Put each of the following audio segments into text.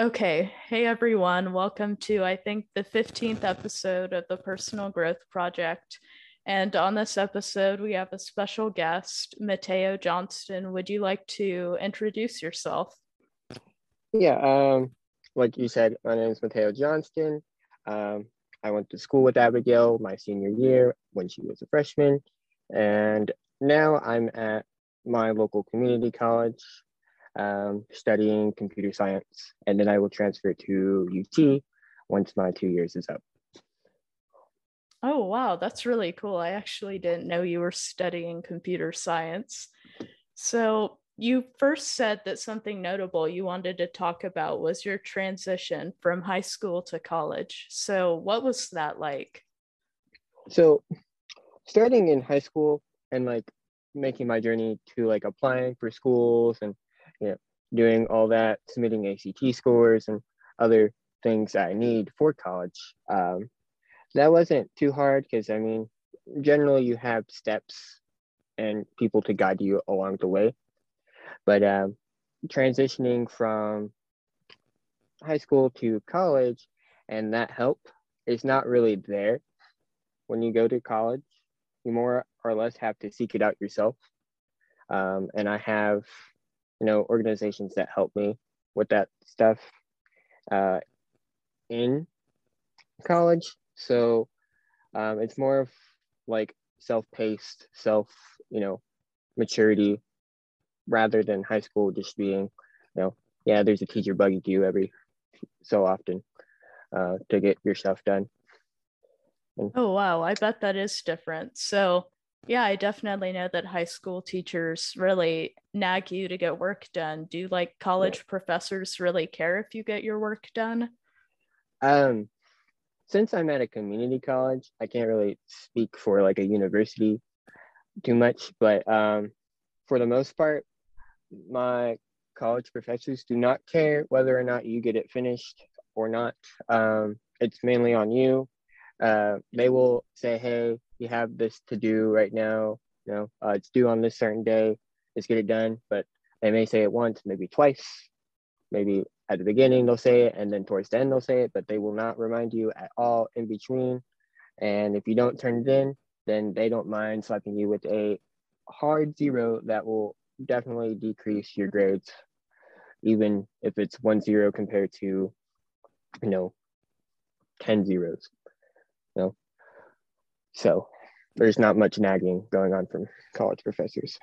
Okay. Hey, everyone. Welcome to, I think, the 15th episode of the Personal Growth Project. And on this episode, we have a special guest, Matteo Johnston. Would you like to introduce yourself? Yeah. Um, like you said, my name is Matteo Johnston. Um, I went to school with Abigail my senior year when she was a freshman. And now I'm at my local community college um, studying computer science, and then I will transfer to UT once my two years is up. Oh, wow, that's really cool. I actually didn't know you were studying computer science. So, you first said that something notable you wanted to talk about was your transition from high school to college. So, what was that like? So, starting in high school and like making my journey to like applying for schools and doing all that, submitting ACT scores and other things I need for college. Um, that wasn't too hard because I mean, generally you have steps and people to guide you along the way. But um, transitioning from high school to college and that help is not really there when you go to college. You more or less have to seek it out yourself. Um, and I have you know organizations that help me with that stuff uh, in college. So um, it's more of like self-paced self you know maturity rather than high school just being you know yeah there's a teacher bugging you every so often uh, to get your stuff done. And, oh wow. I bet that is different. So yeah, I definitely know that high school teachers really nag you to get work done. Do like college yeah. professors really care if you get your work done? Um, since I'm at a community college, I can't really speak for like a university too much, but um, for the most part, my college professors do not care whether or not you get it finished or not. Um, it's mainly on you. Uh, they will say, hey, you have this to do right now, you know, uh, it's due on this certain day, let's get it done. But they may say it once, maybe twice, maybe at the beginning they'll say it, and then towards the end they'll say it, but they will not remind you at all in between. And if you don't turn it in, then they don't mind slapping you with a hard zero that will definitely decrease your grades, even if it's one zero compared to, you know, 10 zeros. You know? So there's not much nagging going on from college professors.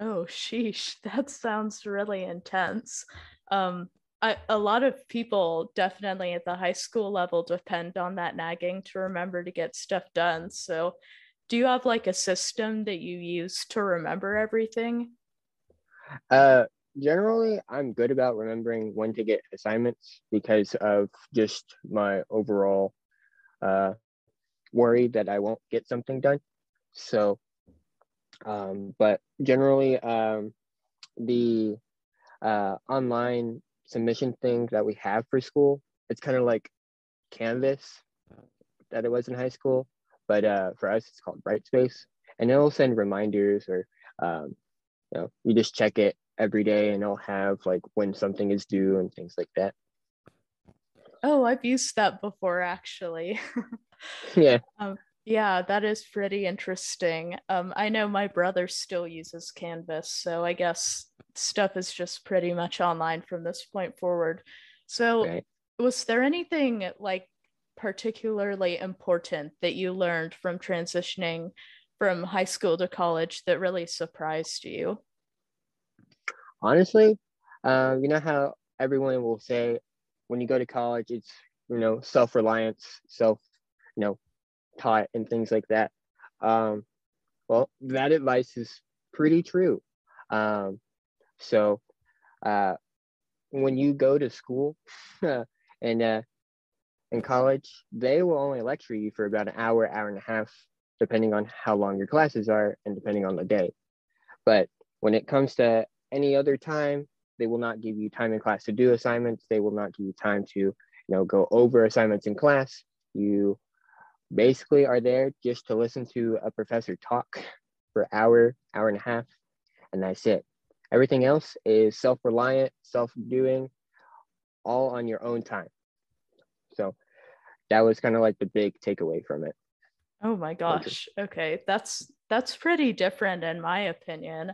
Oh, sheesh. That sounds really intense. Um, I, a lot of people definitely at the high school level depend on that nagging to remember to get stuff done. So, do you have like a system that you use to remember everything? Uh, generally, I'm good about remembering when to get assignments because of just my overall uh, worry that I won't get something done. So, um, but generally, um, the uh, online submission thing that we have for school, it's kind of like Canvas that it was in high school, but uh, for us, it's called Brightspace, and it'll send reminders or um, you know, you just check it every day, and it'll have like when something is due and things like that. Oh, I've used that before actually. yeah. Um, yeah, that is pretty interesting. Um, I know my brother still uses Canvas, so I guess stuff is just pretty much online from this point forward. So, right. was there anything like particularly important that you learned from transitioning from high school to college that really surprised you? Honestly, uh, you know how everyone will say when you go to college, it's you know self reliance, self you know taught and things like that. Um, well, that advice is pretty true. Um, so uh, when you go to school and uh, in college, they will only lecture you for about an hour, hour and a half, depending on how long your classes are and depending on the day. But when it comes to any other time, they will not give you time in class to do assignments. They will not give you time to, you know, go over assignments in class. You basically are there just to listen to a professor talk for hour, hour and a half, and that's it. Everything else is self-reliant, self-doing, all on your own time. So that was kind of like the big takeaway from it. Oh my gosh. Okay. That's that's pretty different in my opinion.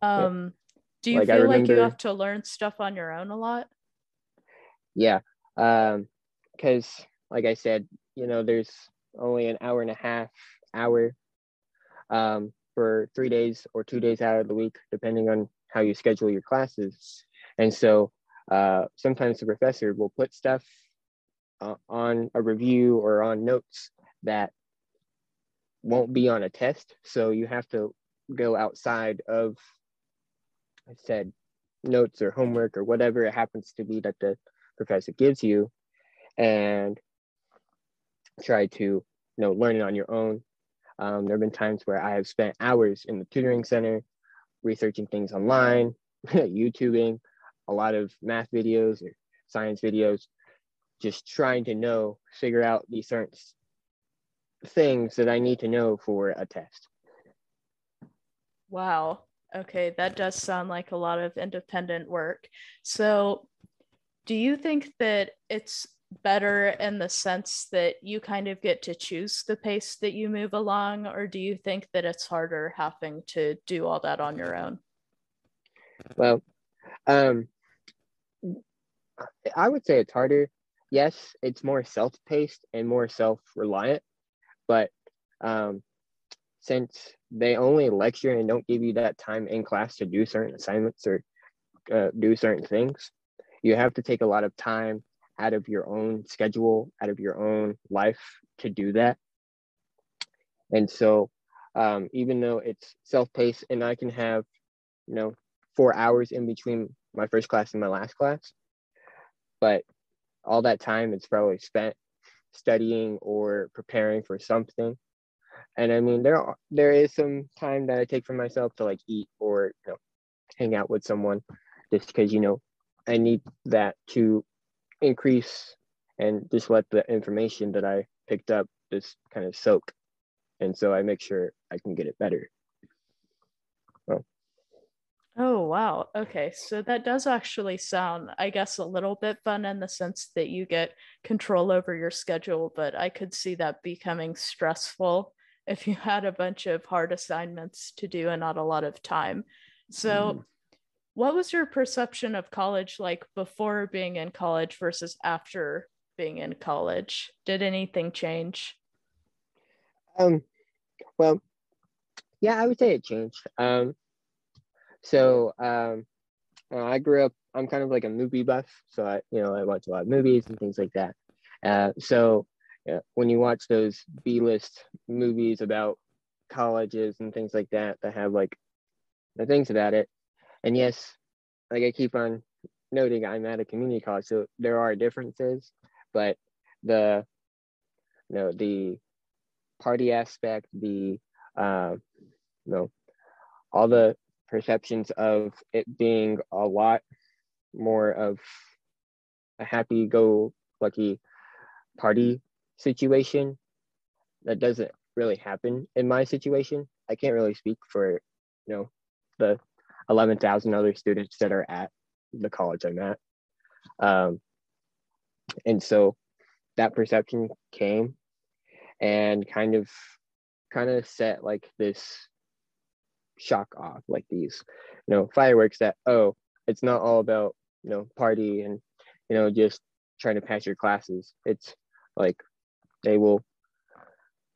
Um yeah. do you like feel remember, like you have to learn stuff on your own a lot? Yeah. Um cuz like I said, you know, there's only an hour and a half hour um for 3 days or 2 days out of the week depending on how you schedule your classes. And so uh sometimes the professor will put stuff uh, on a review or on notes that won't be on a test. So you have to go outside of, I said, notes or homework or whatever it happens to be that the professor gives you and try to you know learn it on your own um, there have been times where i have spent hours in the tutoring center researching things online youtubing a lot of math videos or science videos just trying to know figure out these certain things that I need to know for a test. Wow. Okay, that does sound like a lot of independent work. So, do you think that it's better in the sense that you kind of get to choose the pace that you move along, or do you think that it's harder having to do all that on your own? Well, um, I would say it's harder. Yes, it's more self paced and more self reliant but um, since they only lecture and don't give you that time in class to do certain assignments or uh, do certain things, you have to take a lot of time out of your own schedule, out of your own life to do that. And so, um, even though it's self-paced and I can have, you know, four hours in between my first class and my last class, but all that time it's probably spent studying or preparing for something. And I mean, there are, there is some time that I take for myself to like eat or you know hang out with someone, just because you know I need that to increase and just let the information that I picked up just kind of soak. And so I make sure I can get it better. Oh, wow. Okay. So that does actually sound, I guess, a little bit fun in the sense that you get control over your schedule, but I could see that becoming stressful if you had a bunch of hard assignments to do and not a lot of time. So, mm. What was your perception of college like before being in college versus after being in college? Did anything change? Um, well, yeah, I would say it changed. Um, so um, uh, I grew up. I'm kind of like a movie buff, so I, you know, I watch a lot of movies and things like that. Uh, so when you watch those B-list movies about colleges and things like that that have like the things about it, and yes, like I keep on noting, I'm at a community college, so there are differences, but the you know the party aspect, the uh, you know all the perceptions of it being a lot more of a happy go lucky party situation that doesn't really happen in my situation. I can't really speak for you know the 11,000 other students that are at the college i'm at. Um, and so that perception came and kind of kind of set like this shock off like these you know fireworks that oh it's not all about you know party and you know just trying to pass your classes. It's like they will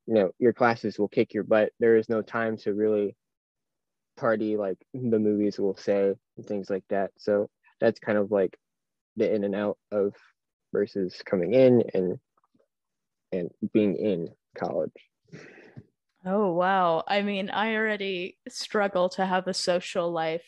you know your classes will kick your butt. There is no time to really party like the movies will say and things like that so that's kind of like the in and out of versus coming in and and being in college Oh, wow. I mean, I already struggle to have a social life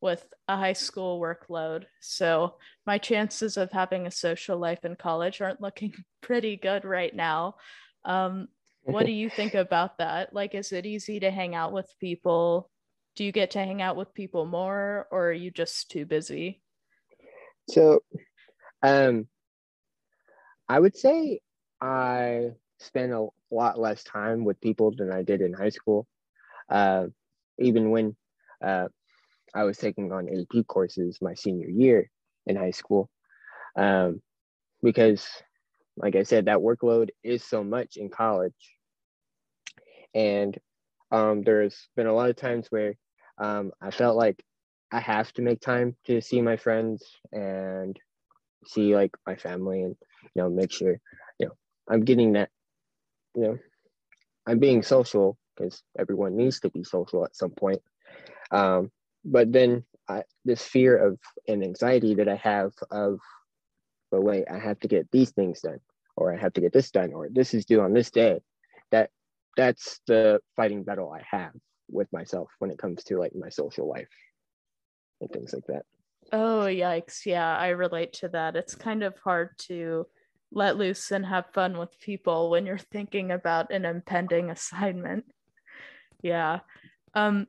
with a high school workload. So my chances of having a social life in college aren't looking pretty good right now. Um, what do you think about that? Like, is it easy to hang out with people? Do you get to hang out with people more, or are you just too busy? So, um, I would say I spend a lot less time with people than I did in high school. Uh, even when uh, I was taking on AP courses my senior year in high school, um, because like I said, that workload is so much in college. And um, there's been a lot of times where um, I felt like I have to make time to see my friends and see like my family and you know make sure you know I'm getting that you know I'm being social because everyone needs to be social at some point. Um, but then I, this fear of and anxiety that I have of but wait, I have to get these things done, or I have to get this done, or this is due on this day. That that's the fighting battle I have with myself when it comes to like my social life and things like that. Oh yikes. Yeah, I relate to that. It's kind of hard to let loose and have fun with people when you're thinking about an impending assignment. Yeah. Um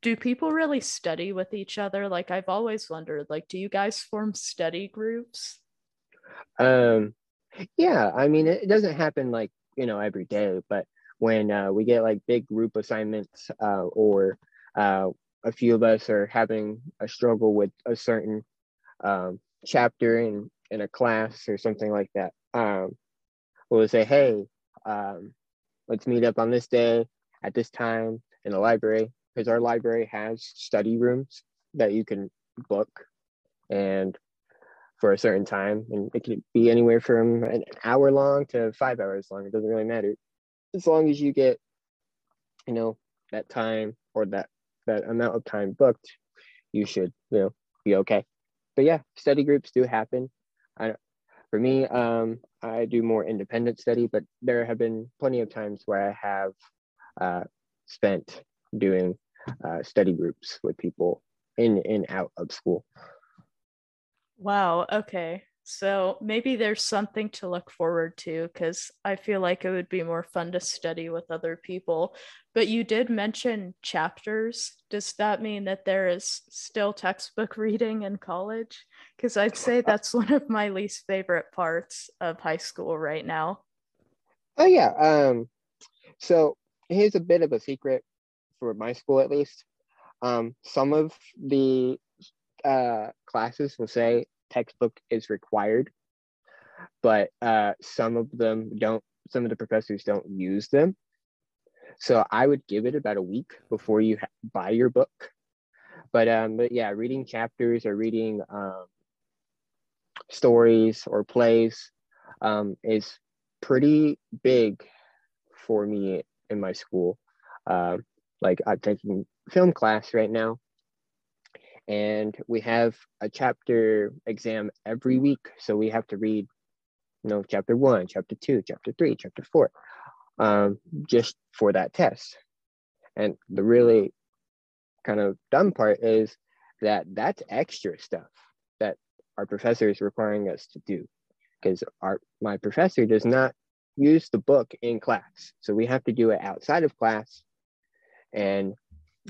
do people really study with each other? Like I've always wondered, like do you guys form study groups? Um, yeah, I mean, it, doesn't happen like, you know, every day, but when uh, we get like big group assignments uh, or uh, a few of us are having a struggle with a certain um, chapter in, in a class or something like that, um, we'll say, hey, um, let's meet up on this day at this time in the library because our library has study rooms that you can book and for a certain time and it could be anywhere from an hour long to five hours long it doesn't really matter as long as you get you know that time or that that amount of time booked you should you know be okay but yeah study groups do happen i for me um i do more independent study but there have been plenty of times where i have uh, spent doing uh, study groups with people in and out of school Wow. Okay. So maybe there's something to look forward to because I feel like it would be more fun to study with other people. But you did mention chapters. Does that mean that there is still textbook reading in college? Because I'd say that's one of my least favorite parts of high school right now. Oh, yeah. Um, so here's a bit of a secret for my school, at least. Um, some of the uh, classes will say textbook is required, but uh, some of them don't. Some of the professors don't use them. So I would give it about a week before you ha- buy your book. But um, but yeah, reading chapters or reading um, stories or plays um, is pretty big for me in my school. Uh, like I'm taking film class right now, and we have a chapter exam every week so we have to read you know chapter one chapter two chapter three chapter four um, just for that test. And the really kind of dumb part is that that's extra stuff that our professor is requiring us to do because our my professor does not use the book in class. So we have to do it outside of class and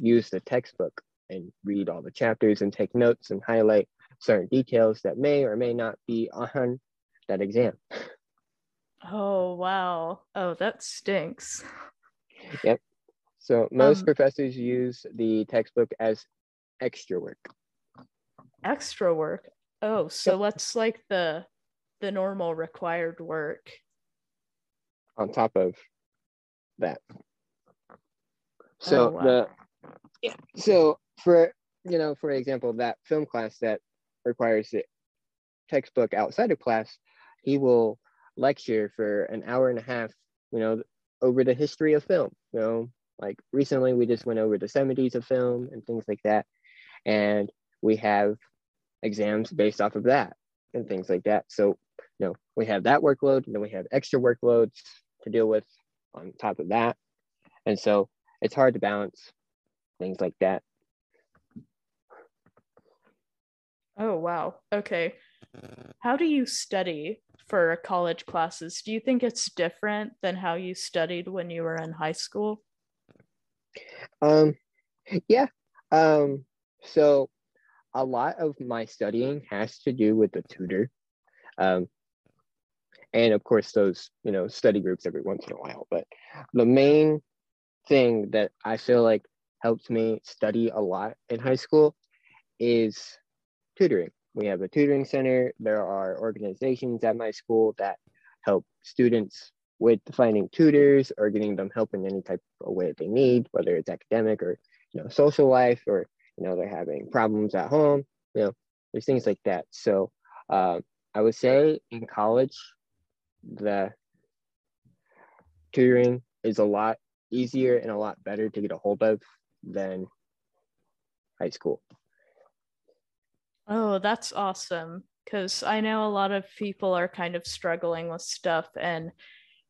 use the textbook and read all the chapters and take notes and highlight certain details that may or may not be on that exam. Oh, wow. Oh, that stinks. Yep. So most um, professors use the textbook as extra work. Extra work. Oh, so yep. what's like the the normal required work on top of that. So oh, wow. the yeah. So for you know, for example, that film class that requires the textbook outside of class, he will lecture for an hour and a half, you know, over the history of film. You know, like recently we just went over the 70s of film and things like that. And we have exams based off of that and things like that. So, you know, we have that workload and then we have extra workloads to deal with on top of that. And so it's hard to balance things like that. Oh, wow. Okay. How do you study for college classes? Do you think it's different than how you studied when you were in high school? Um, yeah. Um, so a lot of my studying has to do with the tutor. Um, and of course those, you know, study groups every once in a while. But the main thing that I feel like helped me study a lot in high school is tutoring we have a tutoring center. There are organizations at my school that help students with finding tutors or getting them help in any type of way they need, whether it's academic or you know social life or you know they're having problems at home. You know, there's things like that. So uh, I would say in college, the tutoring is a lot easier and a lot better to get a hold of than high school. Oh, that's awesome. Because I know a lot of people are kind of struggling with stuff. And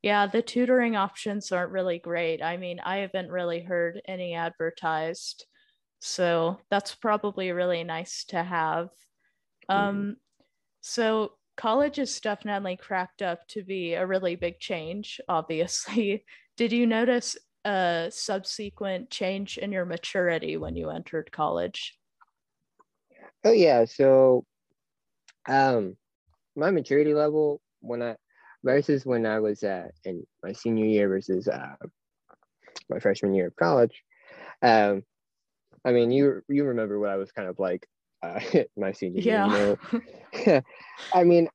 yeah, the tutoring options aren't really great. I mean, I haven't really heard any advertised. So that's probably really nice to have. Mm-hmm. Um, so college is definitely cracked up to be a really big change, obviously. Did you notice a subsequent change in your maturity when you entered college? Oh yeah, so um my maturity level when I versus when I was uh, in my senior year versus uh, my freshman year of college. Um, I mean, you you remember what I was kind of like uh, my senior yeah. year. You know? I mean,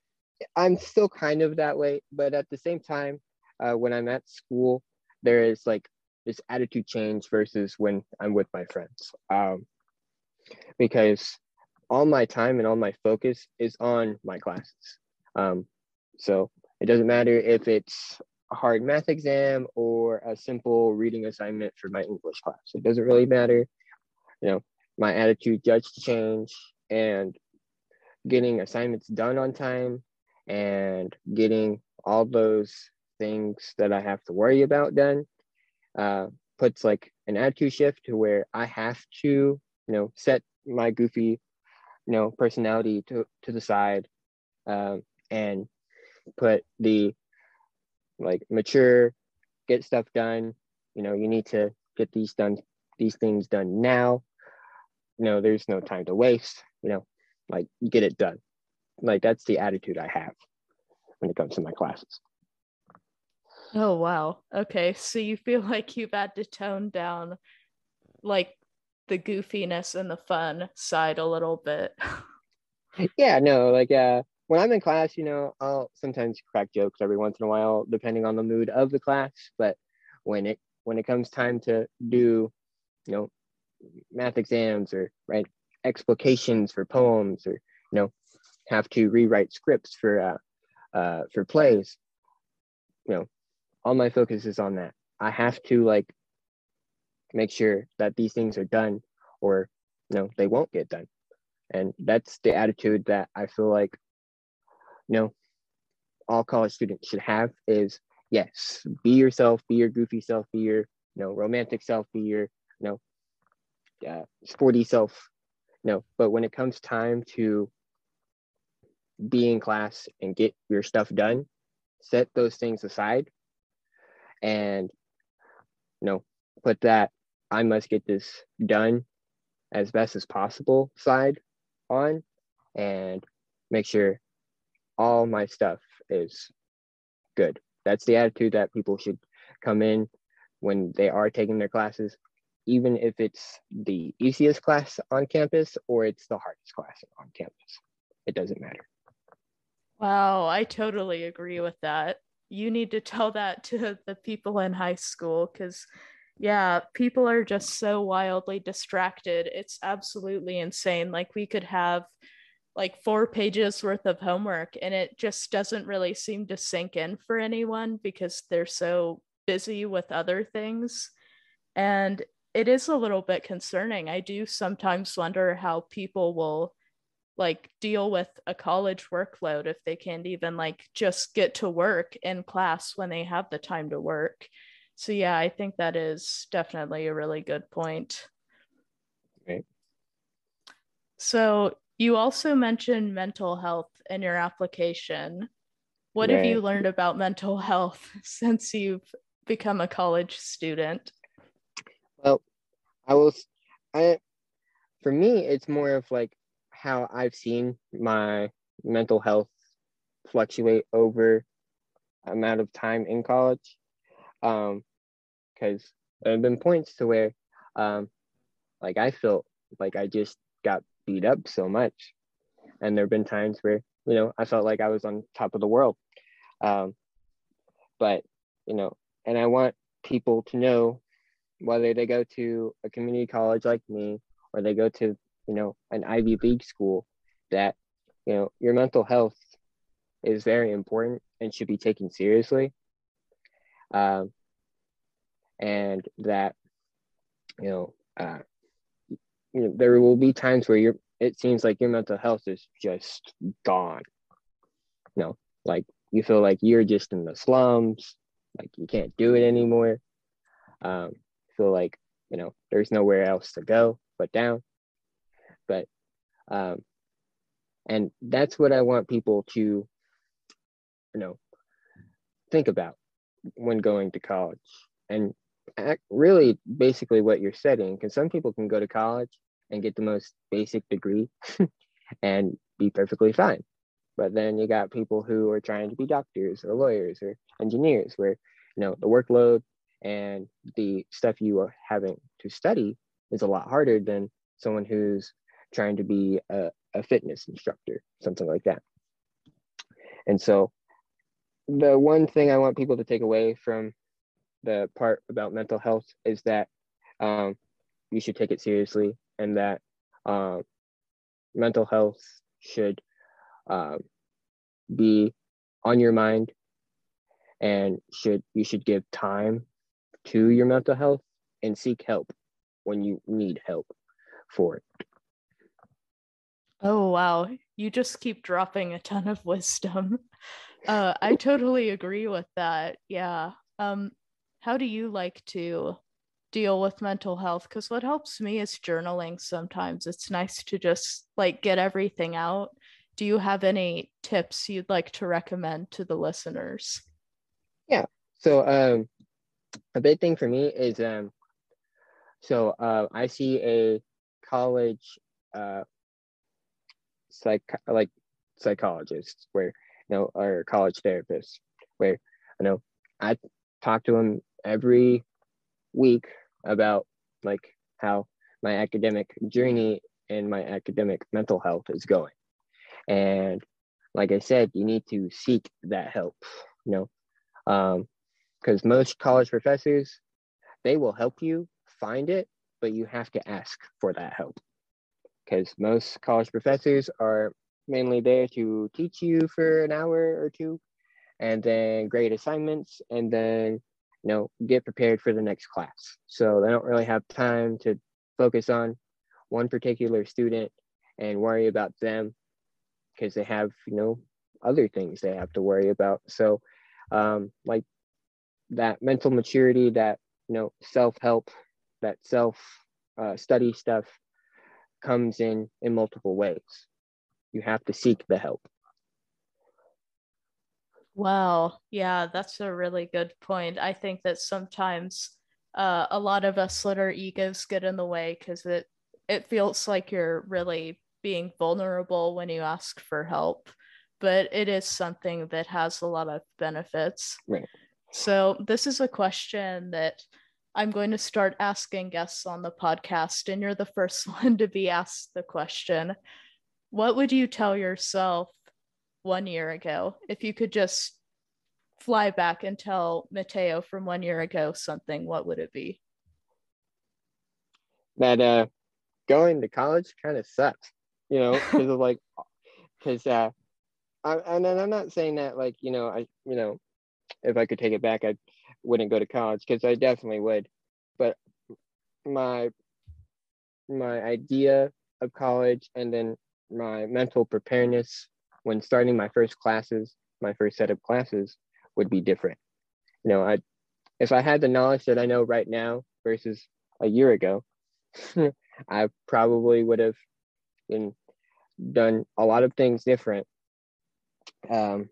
I'm still kind of that way, but at the same time, uh, when I'm at school, there is like this attitude change versus when I'm with my friends. Um, because all my time and all my focus is on my classes. Um, so it doesn't matter if it's a hard math exam or a simple reading assignment for my English class. It doesn't really matter. You know, my attitude does change and getting assignments done on time and getting all those things that I have to worry about done uh, puts like an attitude shift to where I have to, you know, set my goofy, you know, personality to to the side, um, and put the like mature, get stuff done. You know, you need to get these done, these things done now. You know, there's no time to waste. You know, like get it done. Like that's the attitude I have when it comes to my classes. Oh wow. Okay. So you feel like you've had to tone down like the goofiness and the fun side a little bit. yeah, no, like uh when I'm in class, you know, I'll sometimes crack jokes every once in a while, depending on the mood of the class. But when it when it comes time to do, you know, math exams or write explications for poems or you know have to rewrite scripts for uh, uh for plays, you know, all my focus is on that. I have to like make sure that these things are done or you know they won't get done. And that's the attitude that I feel like you know all college students should have is yes, be yourself, be your goofy self, be your you know romantic self, be your you know uh, sporty self. No, but when it comes time to be in class and get your stuff done, set those things aside and you know put that i must get this done as best as possible side on and make sure all my stuff is good. That's the attitude that people should come in when they are taking their classes even if it's the easiest class on campus or it's the hardest class on campus. It doesn't matter. Wow i totally agree with that. You need to tell that to the people in high school because yeah people are just so wildly distracted. It's absolutely insane. Like we could have like four pages worth of homework and it just doesn't really seem to sink in for anyone because they're so busy with other things. And it is a little bit concerning. I do sometimes wonder how people will like deal with a college workload if they can't even like just get to work in class when they have the time to work. So yeah, I think that is definitely a really good point. Okay. So you also mentioned mental health in your application. What right. have you learned about mental health since you've become a college student? Well, I was I for me it's more of like how I've seen my mental health fluctuate over amount of time in college. Um, because there have been points to where, um, like I felt like I just got beat up so much, and there have been times where you know I felt like I was on top of the world. Um, but you know, and I want people to know whether they go to a community college like me or they go to you know an Ivy League school that you know your mental health is very important and should be taken seriously. Um, and that you know, uh, you know there will be times where you're it seems like your mental health is just gone. You know like you feel like you're just in the slums like you can't do it anymore. Um feel like you know there's nowhere else to go but down. But um and that's what i want people to you know think about when going to college. And really basically what you're studying because some people can go to college and get the most basic degree and be perfectly fine. But then you got people who are trying to be doctors or lawyers or engineers where you know the workload and the stuff you are having to study is a lot harder than someone who's trying to be a, a fitness instructor something like that. And so the one thing i want people to take away from the part about mental health is that um, you should take it seriously and that um, mental health should um, be on your mind and should you should give time to your mental health and seek help when you need help for it. Oh wow, you just keep dropping a ton of wisdom. Uh, I totally agree with that. Yeah. Um, how do you like to deal with mental health because what helps me is journaling sometimes it's nice to just like get everything out do you have any tips you'd like to recommend to the listeners yeah so um a big thing for me is um so uh, i see a college uh psych like psychologist where you know or college therapist where I know i talk to him every week about like how my academic journey and my academic mental health is going. And like I said, you need to seek that help, you know, because um, most college professors, they will help you find it, but you have to ask for that help. Because most college professors are mainly there to teach you for an hour or two and then grade assignments and then you know, get prepared for the next class. So they don't really have time to focus on one particular student and worry about them because they have, you know, other things they have to worry about. So, um, like that mental maturity, that, you know, self help, that self uh, study stuff comes in in multiple ways. You have to seek the help. Wow. Yeah, that's a really good point. I think that sometimes uh, a lot of us let our egos get in the way because it it feels like you're really being vulnerable when you ask for help, but it is something that has a lot of benefits. Right. So this is a question that I'm going to start asking guests on the podcast, and you're the first one to be asked the question. What would you tell yourself one year ago, if you could just fly back and tell Matteo from one year ago something, what would it be? That uh, going to college kind of sucks, you know, because of like, because uh, I, and then I'm not saying that like you know I you know if I could take it back I wouldn't go to college because I definitely would, but my my idea of college and then my mental preparedness when starting my first classes, my first set of classes would be different. You know, I if I had the knowledge that I know right now versus a year ago, I probably would have been done a lot of things different um,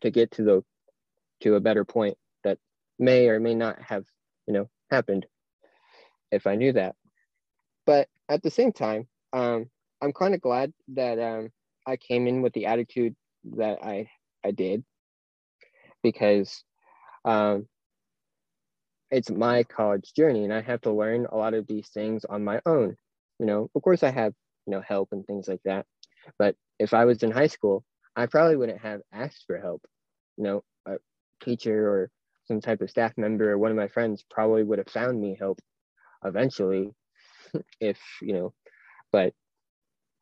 to get to the to a better point that may or may not have you know happened if I knew that. But at the same time, um, I'm kind of glad that um, I came in with the attitude that I I did because um, it's my college journey and I have to learn a lot of these things on my own. You know, of course I have you know help and things like that, But if I was in high school, I probably wouldn't have asked for help. You know, a teacher or some type of staff member or one of my friends probably would have found me help eventually if, you know, but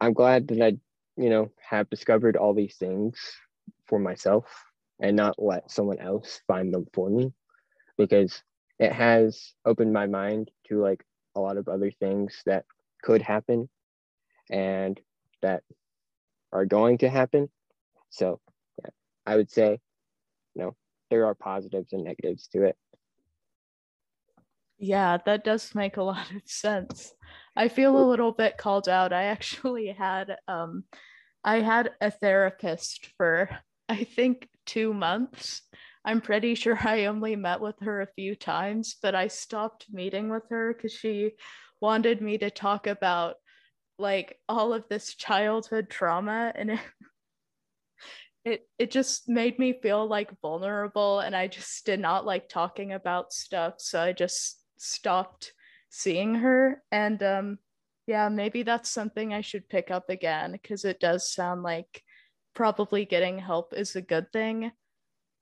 I'm glad that I, you know, have discovered all these things for myself and not let someone else find them for me because it has opened my mind to like a lot of other things that could happen and that are going to happen. So yeah, I would say, you know, there are positives and negatives to it. Yeah, that does make a lot of sense. I feel a little bit called out. I actually had um I had a therapist for I think 2 months. I'm pretty sure I only met with her a few times, but I stopped meeting with her cuz she wanted me to talk about like all of this childhood trauma and it, it it just made me feel like vulnerable and I just did not like talking about stuff so I just stopped seeing her and um yeah maybe that's something I should pick up again because it does sound like probably getting help is a good thing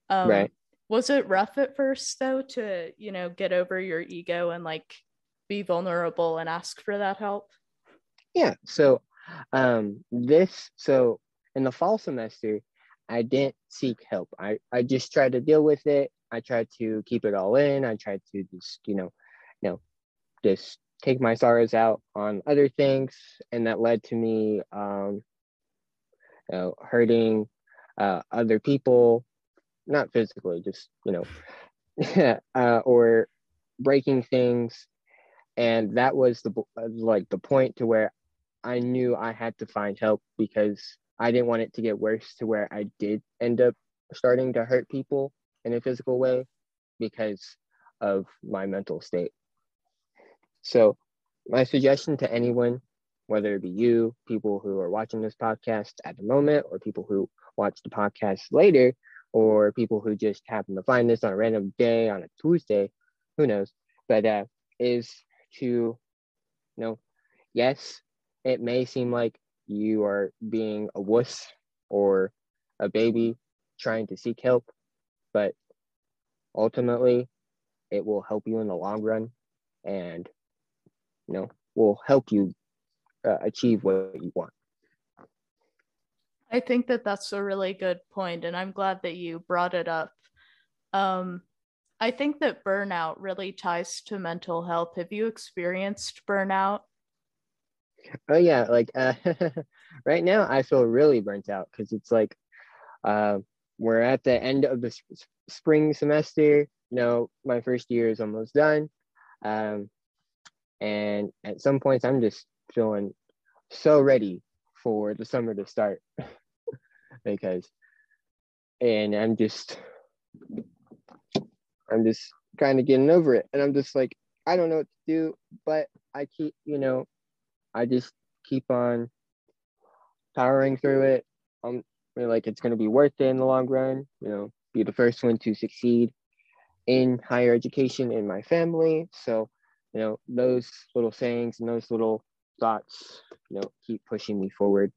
um right was it rough at first though to you know get over your ego and like be vulnerable and ask for that help yeah so um this so in the fall semester I didn't seek help. I, I just tried to deal with it. I tried to keep it all in. I tried to just, you know, you know, just take my sorrows out on other things. And that led to me um, you know, hurting uh, other people, not physically, just, you know, uh, or breaking things. And that was the like the point to where I knew I had to find help because I didn't want it to get worse to where I did end up starting to hurt people in a physical way because of my mental state. So, my suggestion to anyone, whether it be you, people who are watching this podcast at the moment, or people who watch the podcast later, or people who just happen to find this on a random day on a Tuesday, who knows, but uh, is to, you know, yes, it may seem like you are being a wuss or a baby trying to seek help, but ultimately it will help you in the long run and you know will help you uh, achieve what you want. I think that that's a really good point and i'm glad that you brought it up. Um, i think that burnout really ties to mental health. Have you experienced burnout? Oh yeah, like uh, right now I feel really burnt out because it's like uh, we're at the end of the sp- spring semester. You know, my first year is almost done, um, and at some points I'm just feeling so ready for the summer to start because, and I'm just, I'm just kind of getting over it, and I'm just like I don't know what to do, but I keep, you know, I just keep on powering through it. Um, I'm I like it's gonna be worth it in the long run. You know, be the first one to succeed in higher education in my family. So, you know, those little sayings and those little thoughts, you know, keep pushing me forward,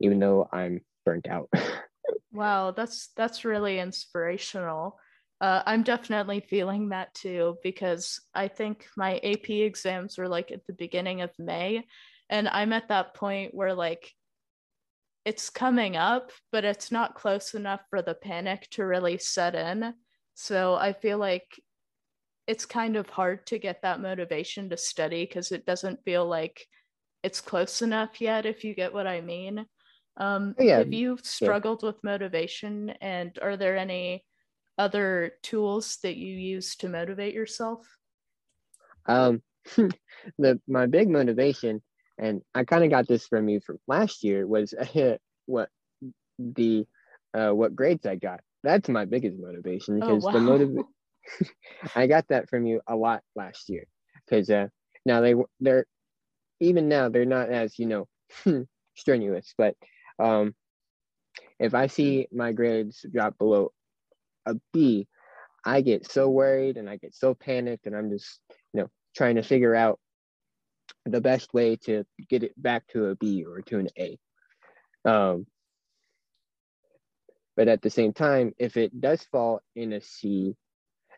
even though I'm burnt out. wow, that's that's really inspirational. Uh, I'm definitely feeling that too because I think my AP exams were like at the beginning of May. And I'm at that point where like it's coming up, but it's not close enough for the panic to really set in. So I feel like it's kind of hard to get that motivation to study because it doesn't feel like it's close enough yet, if you get what I mean. Um, yeah. Have you struggled yeah. with motivation? And are there any other tools that you use to motivate yourself? Um, the my big motivation, and I kind of got this from you from last year, was uh, what the uh, what grades I got. That's my biggest motivation oh, because oh, wow. the motiv- I got that from you a lot last year because uh, now they they're even now they're not as you know strenuous, but um, if I see my grades drop below a B, I get so worried and I get so panicked and I'm just, you know, trying to figure out the best way to get it back to a B or to an A. Um, but at the same time, if it does fall in a C,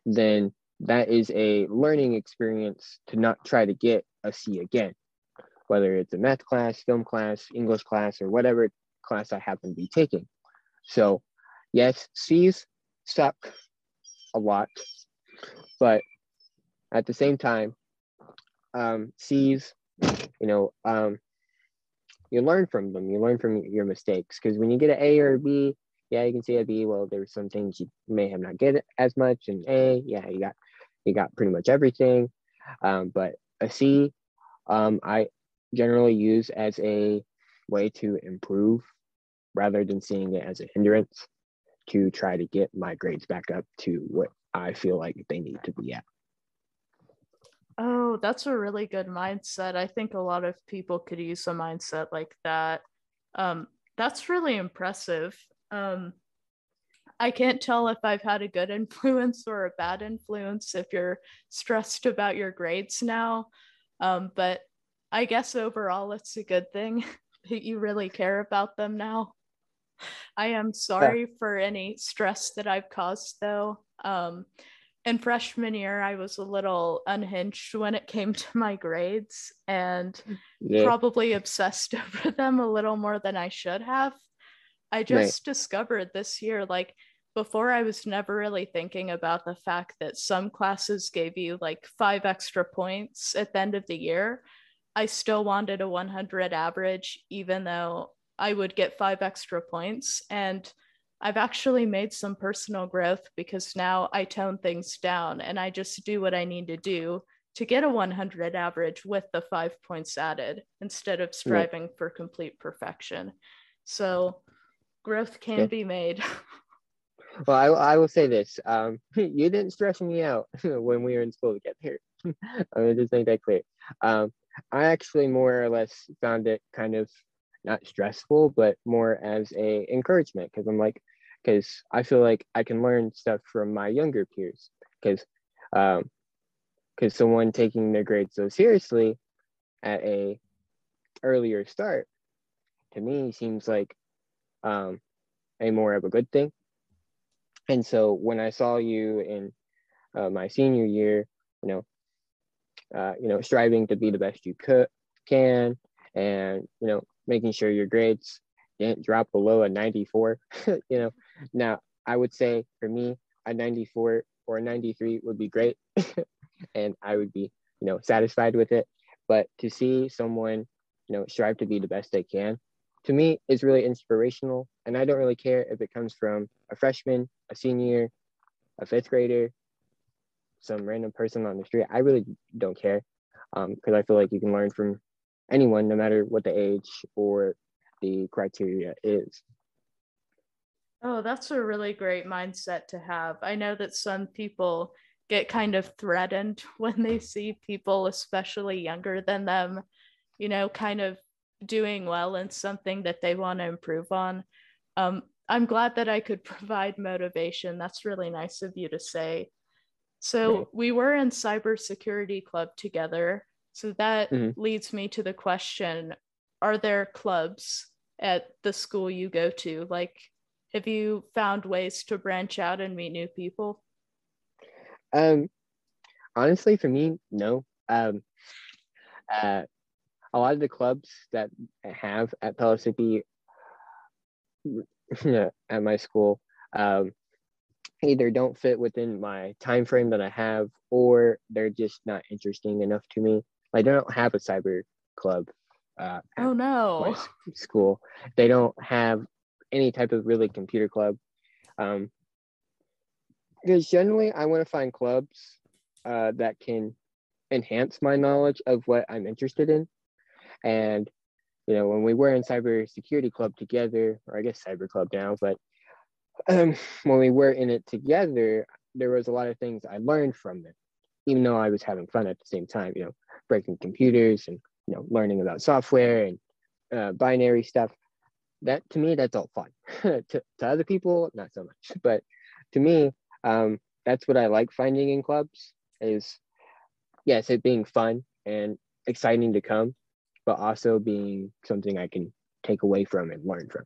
then that is a learning experience to not try to get a C again, whether it's a math class, film class, English class, or whatever class I happen to be taking. So, yes, C's suck a lot, but at the same time, um, C's, you know, um, you learn from them. You learn from your mistakes because when you get an A or a B, yeah, you can see a B. Well, there's some things you may have not get as much. And A, yeah, you got you got pretty much everything. Um, but a C, um, I generally use as a way to improve rather than seeing it as a hindrance to try to get my grades back up to what I feel like they need to be at. Oh, that's a really good mindset. I think a lot of people could use a mindset like that. Um, that's really impressive. Um, I can't tell if I've had a good influence or a bad influence if you're stressed about your grades now. Um, but I guess overall, it's a good thing that you really care about them now. I am sorry for any stress that I've caused, though. Um, in freshman year, I was a little unhinged when it came to my grades and yeah. probably obsessed over them a little more than I should have. I just right. discovered this year, like before, I was never really thinking about the fact that some classes gave you like five extra points at the end of the year. I still wanted a 100 average, even though I would get five extra points. And I've actually made some personal growth because now I tone things down and I just do what I need to do to get a 100 average with the five points added instead of striving yeah. for complete perfection. So growth can yeah. be made. well, I, I will say this um, you didn't stress me out when we were in school together. I'm to just make that clear. Um, I actually more or less found it kind of not stressful, but more as a encouragement because I'm like, because I feel like I can learn stuff from my younger peers because um because someone taking their grades so seriously at a earlier start to me seems like um a more of a good thing. And so when i saw you in uh, my senior year you know uh, you know striving to be the best you could can and you know making sure your grades didn't drop below a 94 you know now i would say for me a 94 or a 93 would be great and i would be you know satisfied with it. But to see someone you know strive to be the best they can to me is really inspirational and i don't really care if it comes from a freshman a senior a fifth grader some random person on the street i really don't care because um, i feel like you can learn from anyone, no matter what the age or the criteria is. Oh, that's a really great mindset to have. I know that some people get kind of threatened when they see people, especially younger than them, you know, kind of doing well and something that they want to improve on. Um, I'm glad that I could provide motivation. That's really nice of you to say. So, we were in cybersecurity club together so that mm-hmm. leads me to the question Are there clubs at the school you go to? Like, have you found ways to branch out and meet new people? Um, honestly, for me, no. Um, uh, a lot of the clubs that I have at Pellissippi at my school um, either don't fit within my time frame that I have, or they're just not interesting enough to me. Like they don't have a cyber club. Uh, oh no! school. They don't have any type of really computer club. Um, because generally, I want to find clubs uh, that can enhance my knowledge of what I'm interested in. And you know, when we were in cyber security club together, or I guess cyber club now, but um, when we were in it together, there was a lot of things I learned from it, even though I was having fun at the same time. You know, breaking computers and you know learning about software and uh, binary stuff that to me that's all fun to, to other people not so much but to me um, that's what i like finding in clubs is yes it being fun and exciting to come, but also being something I can take away from and learn from.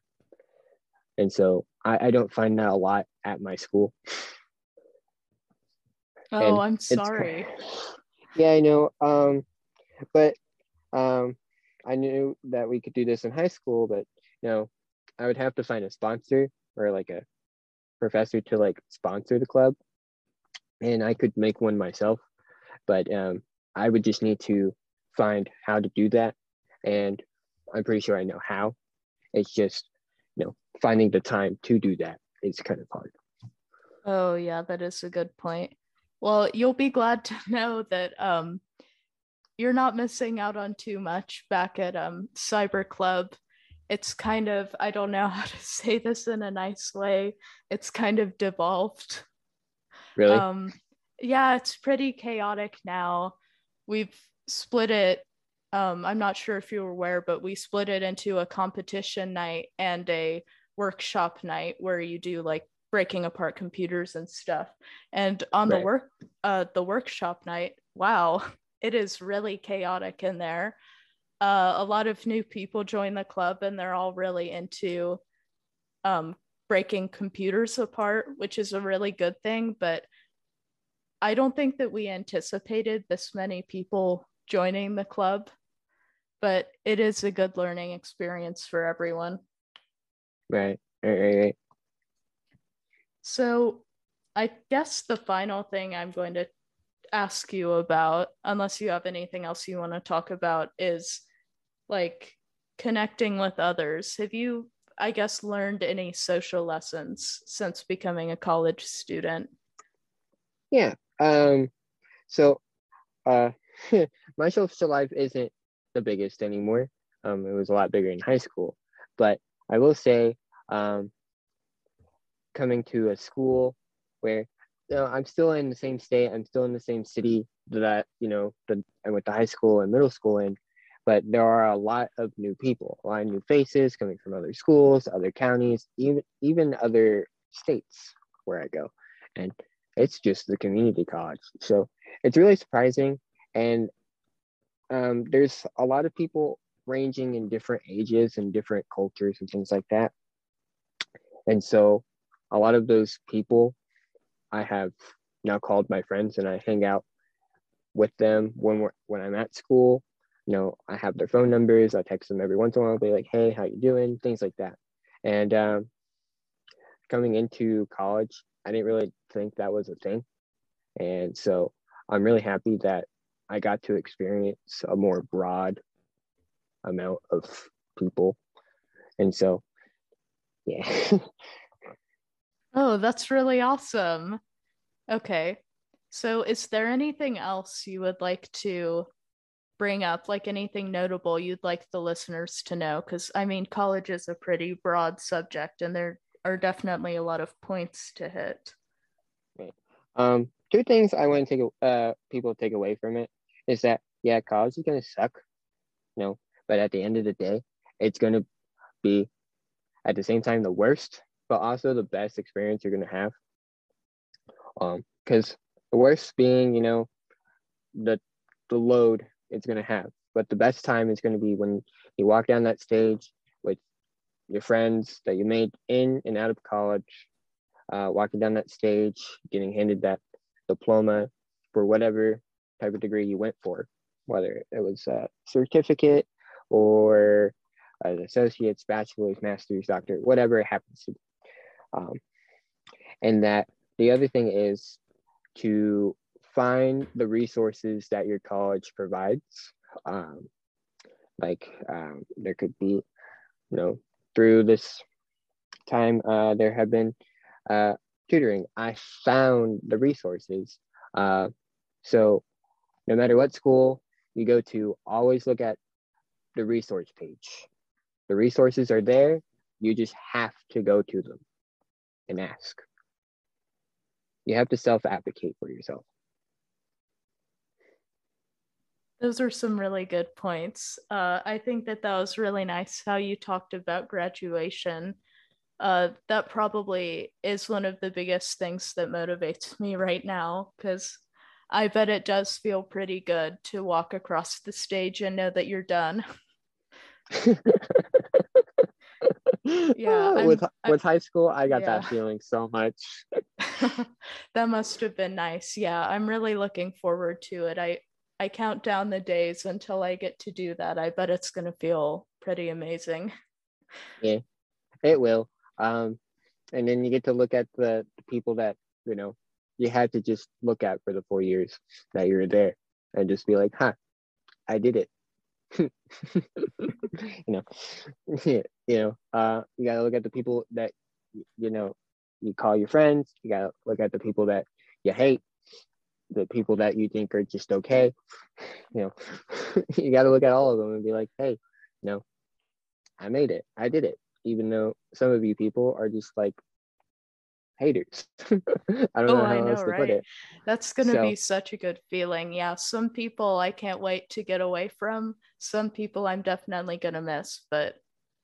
And so I, I don't find that a lot at my school. Oh, and I'm sorry. Yeah, I know. Um, but um, I knew that we could do this in high school, but you know, I would have to find a sponsor or like a professor to like sponsor the club, and I could make one myself, but um, I would just need to find how to do that, and I'm pretty sure I know how. It's just you know finding the time to do that is kind of hard. Oh yeah, that is a good point. Well, you'll be glad to know that um, you're not missing out on too much back at um, Cyber Club. It's kind of, I don't know how to say this in a nice way, it's kind of devolved. Really? Um, yeah, it's pretty chaotic now. We've split it. Um, I'm not sure if you're aware, but we split it into a competition night and a workshop night where you do like breaking apart computers and stuff. And on right. the work uh the workshop night, wow, it is really chaotic in there. Uh, a lot of new people join the club and they're all really into um, breaking computers apart, which is a really good thing. But I don't think that we anticipated this many people joining the club, but it is a good learning experience for everyone. Right, right, right, right. So I guess the final thing I'm going to ask you about, unless you have anything else you want to talk about, is like connecting with others. Have you, I guess, learned any social lessons since becoming a college student? Yeah. Um, so uh, my social life isn't the biggest anymore. Um, it was a lot bigger in high school. But I will say, um, coming to a school where you know, I'm still in the same state. I'm still in the same city that you know that I went to high school and middle school in, but there are a lot of new people, a lot of new faces coming from other schools, other counties, even even other states where I go, and it's just the community college. So it's really surprising, and um, there's a lot of people ranging in different ages and different cultures and things like that, and so a lot of those people I have now called my friends and I hang out with them when we're when I'm at school. You know, I have their phone numbers. I text them every once in a while. I'll be like, "Hey, how you doing?" Things like that. And um, coming into college, I didn't really think that was a thing, and so I'm really happy that I got to experience a more broad amount of people, and so yeah. Oh, that's really awesome. Okay. So, is there anything else you would like to bring up, like anything notable you'd like the listeners to know? Because, I mean, college is a pretty broad subject and there are definitely a lot of points to hit. Right. Um, two things I want to take uh, people take away from it is that, yeah, college is to suck, you know, but at the end of the day, it's to be at the same time the worst but also the best experience you're gonna have. Um, because the worst being, you know, the the load it's gonna have, but the best time is gonna be when you walk down that stage with your friends that you made in and out of college, uh, walking down that stage, getting handed that diploma for whatever type of degree you went for, whether it was a certificate or an associate's, bachelor's, master's, doctor, whatever it happens to be. Um, and that the other thing is to find the resources that your college provides. Um, like um, there could be, you know, through this time, uh, there have been uh, tutoring. I found the resources. Uh, so no matter what school you go to, always look at the resource page. The resources are there. You just have to go to them and ask. You have to self advocate for yourself. Those are some really good points. Uh, I think that that was really nice how you talked about graduation. Uh, that probably is one of the biggest things that motivates me right now because I bet it does feel pretty good to walk across the stage and know that you're done. yeah. with I'm, with high school, I got yeah. that feeling so much. that must have been nice. Yeah, I'm really looking forward to it. I I count down the days until I get to do that. I bet it's going to feel pretty amazing. Yeah. It will. Um and then you get to look at the people that, you know, you had to just look at for the 4 years that you were there and just be like, "Huh, I did it." you know, you know, uh, you gotta look at the people that you know you call your friends. You gotta look at the people that you hate, the people that you think are just okay. You know, you gotta look at all of them and be like, hey, you know, I made it. I did it. Even though some of you people are just like haters. I don't oh, know how I know, else to right? put it. That's gonna so, be such a good feeling. Yeah, some people I can't wait to get away from. Some people I'm definitely gonna miss, but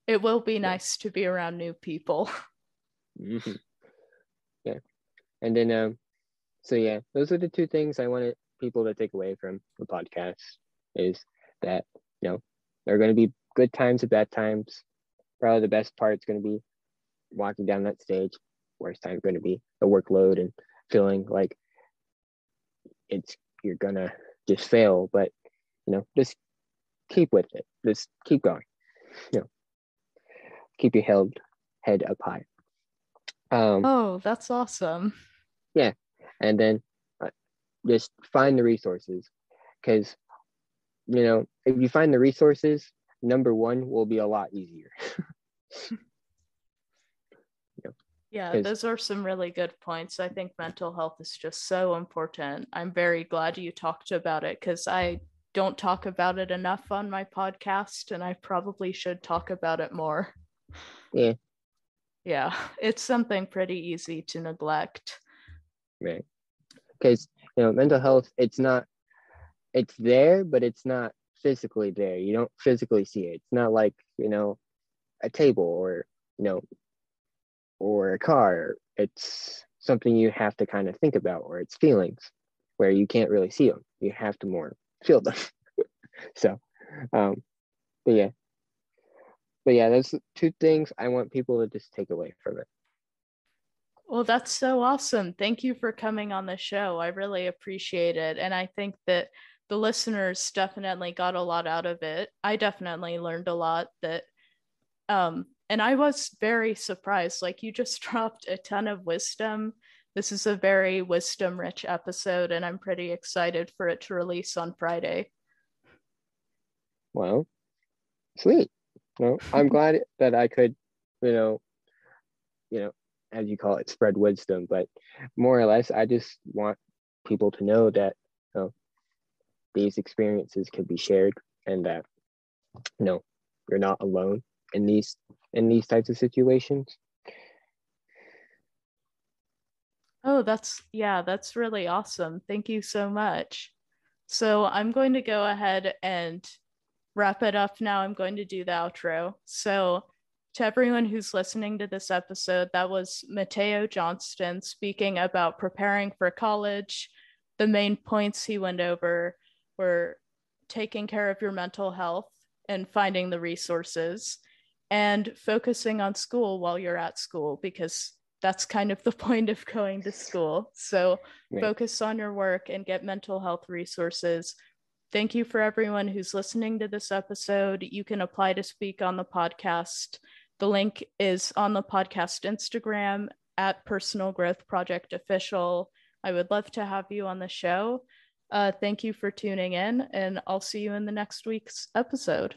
it will be nice to be around new people. Mm-hmm. Yeah, and then um, so yeah, those are the two things I wanted people to take away from the podcast is that you know there are going to be good times and bad times. Probably the best part is going to be walking down that stage, worst not going to be the workload and feeling like it's you're gonna just fail but you know just keep with it. Just keep going. You know keep your held head up high. Um oh that's awesome. Yeah and then uh, just find the resources because you know if you find the resources number one will be a lot easier Yeah, those are some really good points. I think mental health is just so important. I'm very glad you talked about it because I don't talk about it enough on my podcast, and I probably should talk about it more. Yeah. Yeah, it's something pretty easy to neglect. Right. Because, you know, mental health, it's not, it's there, but it's not physically there. You don't physically see it. It's not like, you know, a table or, you know, or a car. It's something you have to kind of think about, or it's feelings where you can't really see them. You have to more feel them. so, um, but yeah, but yeah, those two things I want people to just take away from it. Well, that's so awesome. Thank you for coming on the show. I really appreciate it. And I think that the listeners definitely got a lot out of it. I definitely learned a lot that um, and I was very surprised. Like, you just dropped a ton of wisdom. This is a very wisdom rich episode, and I'm pretty excited for it to release on Friday. Well, sweet. Well, I'm glad that I could, you know, you know, as you call it, spread wisdom. But more or less, I just want people to know that you know, these experiences can be shared and that you know you're not alone in these in these types of situations? Oh that's yeah that's really awesome. Thank you so much. So i'm going to go ahead and wrap it up now. I'm going to do the outro. So to everyone who's listening to this episode that was Matteo Johnston speaking about preparing for college. The main points he went over were taking care of your mental health and finding the resources and focusing on school while you're at school because that's kind of the point of going to school. So right. focus on your work and get mental health resources. Thank you for everyone who's listening to this episode. You can apply to speak on the podcast. The link is on the podcast Instagram at Personal Growth Project Official. I would love to have you on the show. Uh, thank you for tuning in, and I'll see you in the next week's episode.